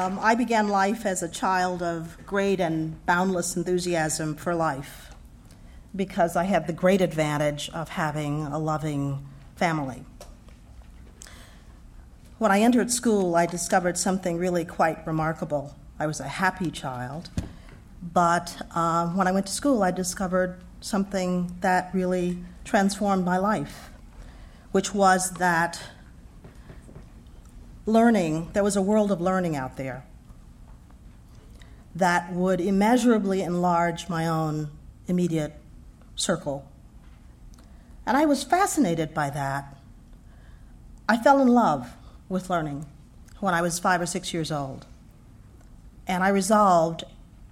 Um, I began life as a child of great and boundless enthusiasm for life because I had the great advantage of having a loving family. When I entered school, I discovered something really quite remarkable. I was a happy child, but uh, when I went to school, I discovered something that really transformed my life, which was that learning, there was a world of learning out there that would immeasurably enlarge my own immediate circle. And I was fascinated by that. I fell in love with learning when I was five or six years old. And I resolved,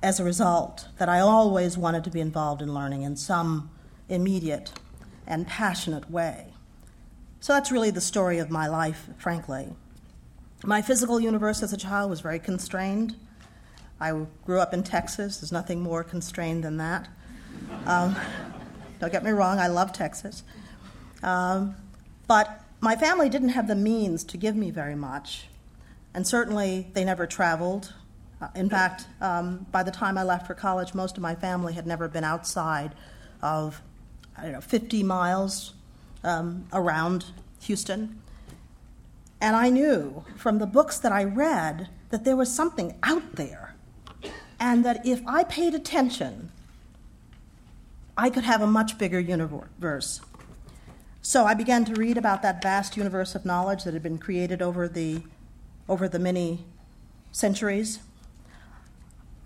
as a result, that I always wanted to be involved in learning in some immediate and passionate way. So that's really the story of my life, frankly. My physical universe as a child was very constrained. I grew up in Texas. There's nothing more constrained than that. Um, don't get me wrong, I love Texas. Um, but my family didn't have the means to give me very much. And certainly, they never traveled. Uh, in fact, um, by the time I left for college, most of my family had never been outside of, I don't know, 50 miles um, around Houston. And I knew from the books that I read that there was something out there, and that if I paid attention, I could have a much bigger universe. So I began to read about that vast universe of knowledge that had been created over the, over the many centuries.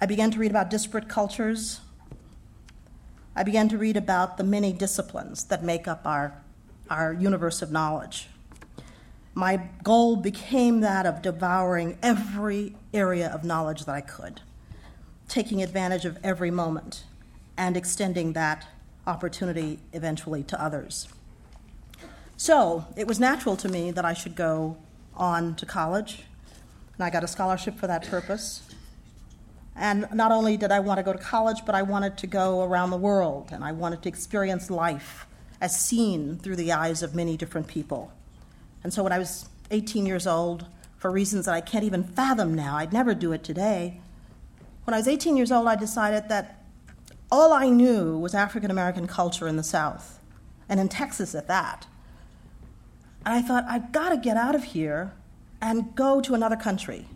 I began to read about disparate cultures. I began to read about the many disciplines that make up our, our universe of knowledge my goal became that of devouring every area of knowledge that I could, taking advantage of every moment, and extending that opportunity eventually to others. So it was natural to me that I should go on to college, and I got a scholarship for that purpose. And not only did I want to go to college, but I wanted to go around the world, and I wanted to experience life as seen through the eyes of many different people. And so when I was 18 years old, for reasons that I can't even fathom now, I'd never do it today. When I was 18 years old, I decided that all I knew was African American culture in the South, and in Texas at that. And I thought, I've got to get out of here and go to another country.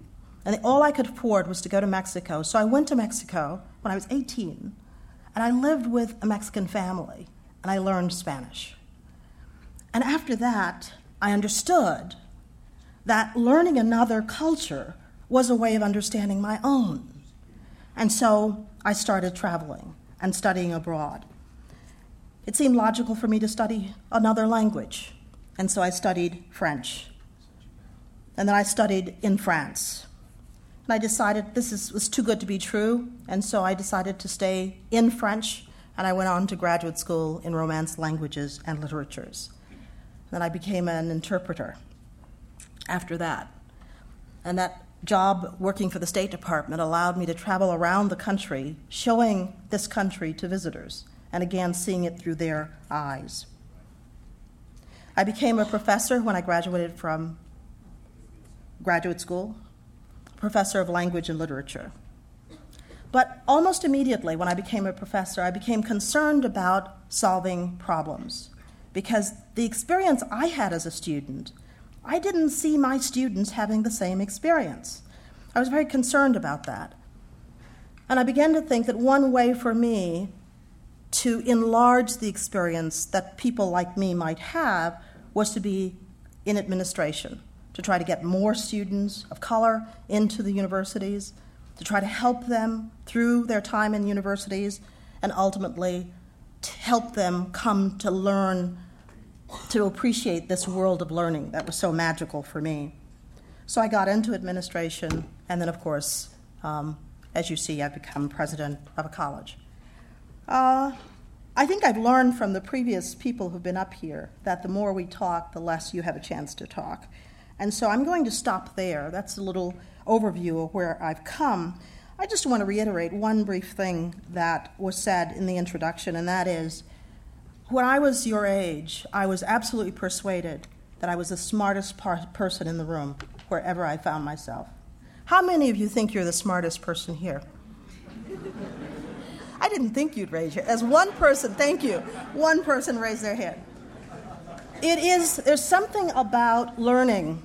And all I could afford was to go to Mexico. So I went to Mexico when I was 18, and I lived with a Mexican family, and I learned Spanish. And after that, I understood that learning another culture was a way of understanding my own. And so I started traveling and studying abroad. It seemed logical for me to study another language, and so I studied French. And then I studied in France. And I decided this is, was too good to be true, and so I decided to stay in French, and I went on to graduate school in Romance languages and literatures. Then I became an interpreter after that. And that job working for the State Department allowed me to travel around the country, showing this country to visitors, and again, seeing it through their eyes. I became a professor when I graduated from graduate school, professor of language and literature. But almost immediately, when I became a professor, I became concerned about solving problems because the experience I had as a student, I didn't see my students having the same experience. I was very concerned about that. And I began to think that one way for me to enlarge the experience that people like me might have was to be in administration, to try to get more students of color into the universities, to try to help them through their time in universities, and ultimately to help them come to learn to appreciate this world of learning that was so magical for me. So I got into administration, and then, of course, um, as you see, I've become president of a college. Uh, I think I've learned from the previous people who've been up here that the more we talk, the less you have a chance to talk. And so I'm going to stop there. That's a little overview of where I've come. I just want to reiterate one brief thing that was said in the introduction, and that is when I was your age, I was absolutely persuaded that I was the smartest par- person in the room wherever I found myself. How many of you think you're the smartest person here? I didn't think you'd raise your As one person, thank you. One person raised their hand. It is, there's something about learning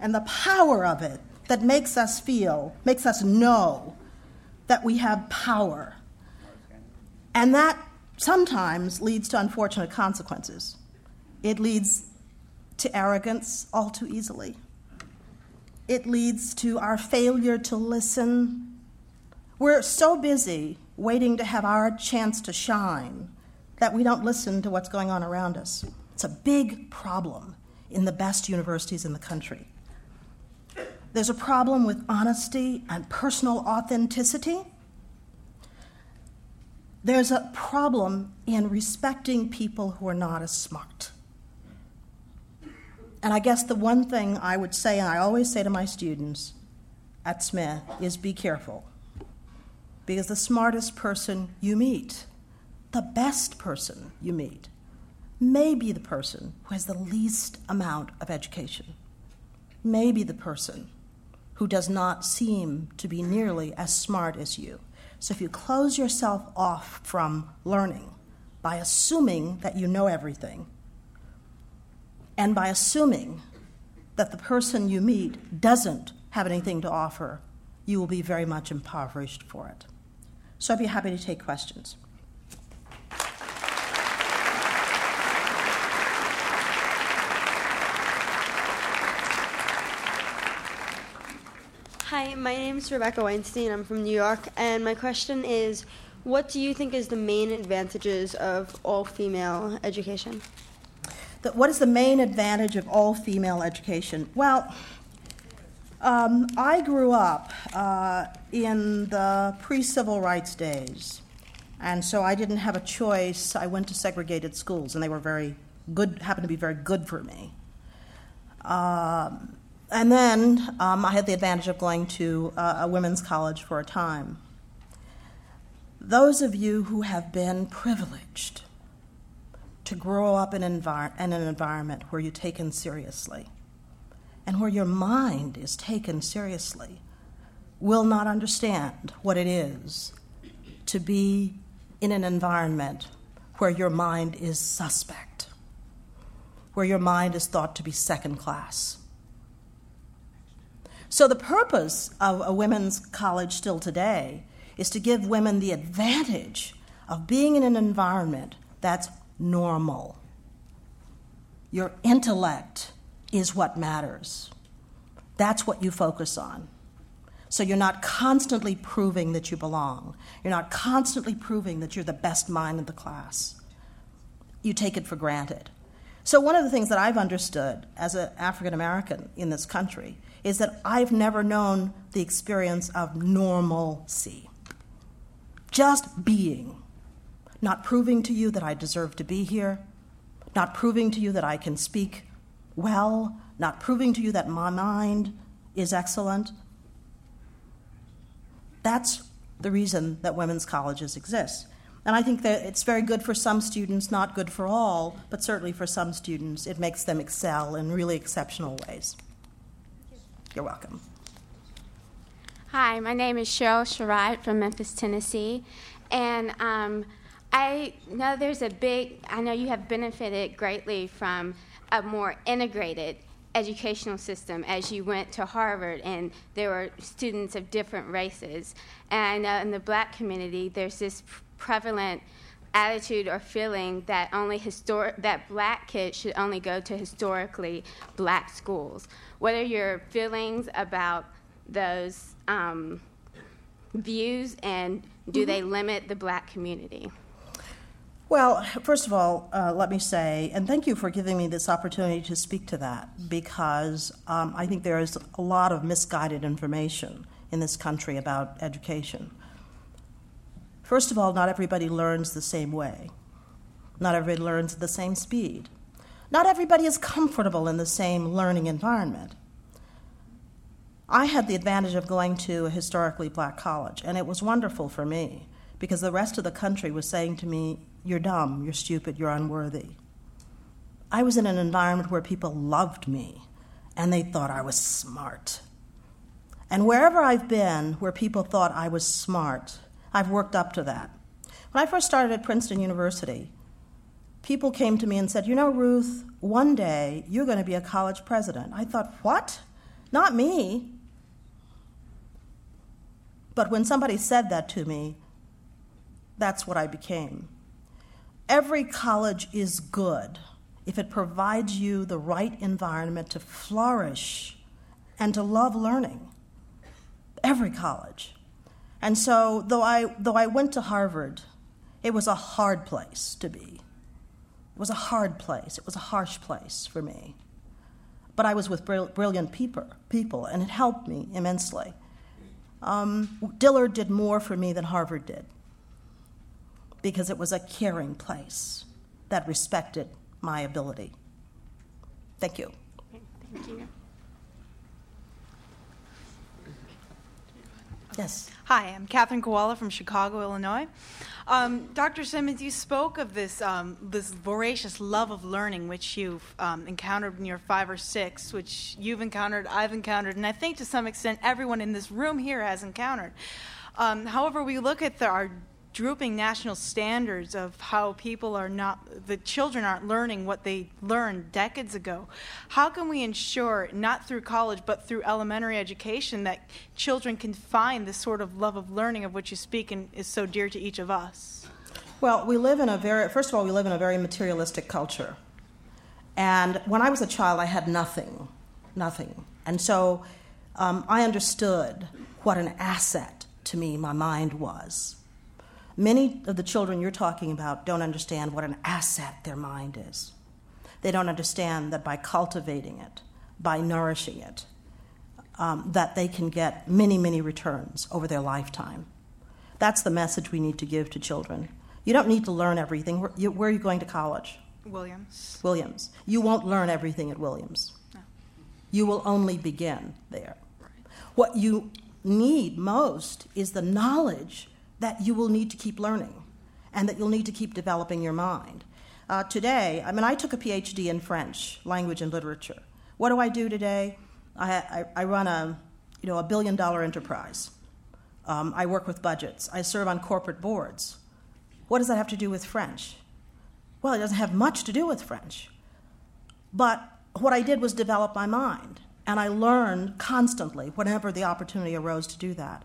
and the power of it that makes us feel, makes us know that we have power. And that sometimes leads to unfortunate consequences. It leads to arrogance all too easily. It leads to our failure to listen. We're so busy waiting to have our chance to shine that we don't listen to what's going on around us. It's a big problem in the best universities in the country. There's a problem with honesty and personal authenticity. There's a problem in respecting people who are not as smart. And I guess the one thing I would say, and I always say to my students at Smith, is be careful. Because the smartest person you meet, the best person you meet, may be the person who has the least amount of education, may be the person who does not seem to be nearly as smart as you. So if you close yourself off from learning by assuming that you know everything, and by assuming that the person you meet doesn't have anything to offer, you will be very much impoverished for it. So I'd be happy to take questions. Hi, my name is Rebecca Weinstein. I'm from New York, and my question is what do you think is the main advantages of all female education? The, what is the main advantage of all female education? Well, um, I grew up uh, in the pre civil rights days, and so I didn't have a choice. I went to segregated schools, and they were very good, happened to be very good for me. Um, and then um, I had the advantage of going to uh, a women's college for a time. Those of you who have been privileged to grow up in, envir- in an environment where you're taken seriously and where your mind is taken seriously will not understand what it is to be in an environment where your mind is suspect, where your mind is thought to be second class so, the purpose of a women's college still today is to give women the advantage of being in an environment that's normal. Your intellect is what matters. That's what you focus on. So you're not constantly proving that you belong. You're not constantly proving that you're the best mind in the class. You take it for granted. So, one of the things that I've understood as an African American in this country is that I've never known the experience of normalcy. Just being, not proving to you that I deserve to be here, not proving to you that I can speak well, not proving to you that my mind is excellent. That's the reason that women's colleges exist. And I think that it's very good for some students, not good for all, but certainly for some students, it makes them excel in really exceptional ways. You're welcome. Hi, my name is Cheryl Sherrod from Memphis, Tennessee. And um, I know there's a big, I know you have benefited greatly from a more integrated educational system as you went to Harvard and there were students of different races. And uh, in the black community, there's this prevalent attitude or feeling that only historic that black kids should only go to historically black schools. What are your feelings about those um, views, and do mm-hmm. they limit the black community? Well, first of all, uh, let me say, and thank you for giving me this opportunity to speak to that, because um, I think there is a lot of misguided information in this country about education. First of all, not everybody learns the same way. Not everybody learns at the same speed. Not everybody is comfortable in the same learning environment. I had the advantage of going to a historically black college, and it was wonderful for me because the rest of the country was saying to me, You're dumb, you're stupid, you're unworthy. I was in an environment where people loved me and they thought I was smart. And wherever I've been where people thought I was smart, I've worked up to that. When I first started at Princeton University, people came to me and said, You know, Ruth, one day you're going to be a college president. I thought, What? Not me. But when somebody said that to me, that's what I became. Every college is good if it provides you the right environment to flourish and to love learning. Every college. And so, though I, though I went to Harvard, it was a hard place to be. It was a hard place, it was a harsh place for me. But I was with brilliant people, and it helped me immensely. Um, Dillard did more for me than Harvard did because it was a caring place that respected my ability. Thank you. Thank you. Yes. Hi, I'm Catherine Koala from Chicago, Illinois. Um, Dr. Simmons, you spoke of this um, this voracious love of learning, which you've um, encountered when you're five or six, which you've encountered, I've encountered, and I think to some extent everyone in this room here has encountered. Um, however, we look at the, our drooping national standards of how people are not, the children aren't learning what they learned decades ago. How can we ensure, not through college, but through elementary education, that children can find this sort of love of learning of which you speak and is so dear to each of us? Well, we live in a very, first of all, we live in a very materialistic culture. And when I was a child, I had nothing, nothing. And so um, I understood what an asset to me my mind was Many of the children you're talking about don't understand what an asset their mind is. They don't understand that by cultivating it, by nourishing it, um, that they can get many, many returns over their lifetime. That's the message we need to give to children. You don't need to learn everything. Where, you, where are you going to college? Williams. Williams. You won't learn everything at Williams. No. You will only begin there. Right. What you need most is the knowledge that you will need to keep learning and that you'll need to keep developing your mind. Uh, today, I mean, I took a PhD in French, language and literature. What do I do today? I, I, I run a, you know, a billion dollar enterprise. Um, I work with budgets. I serve on corporate boards. What does that have to do with French? Well, it doesn't have much to do with French. But what I did was develop my mind, and I learned constantly whenever the opportunity arose to do that.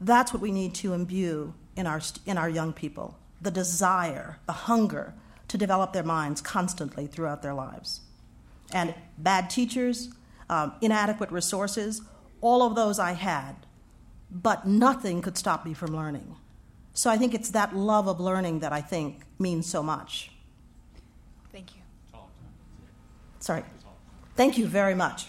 That's what we need to imbue in our, in our young people the desire, the hunger to develop their minds constantly throughout their lives. And bad teachers, um, inadequate resources, all of those I had, but nothing could stop me from learning. So I think it's that love of learning that I think means so much. Thank you. Sorry. Thank you very much.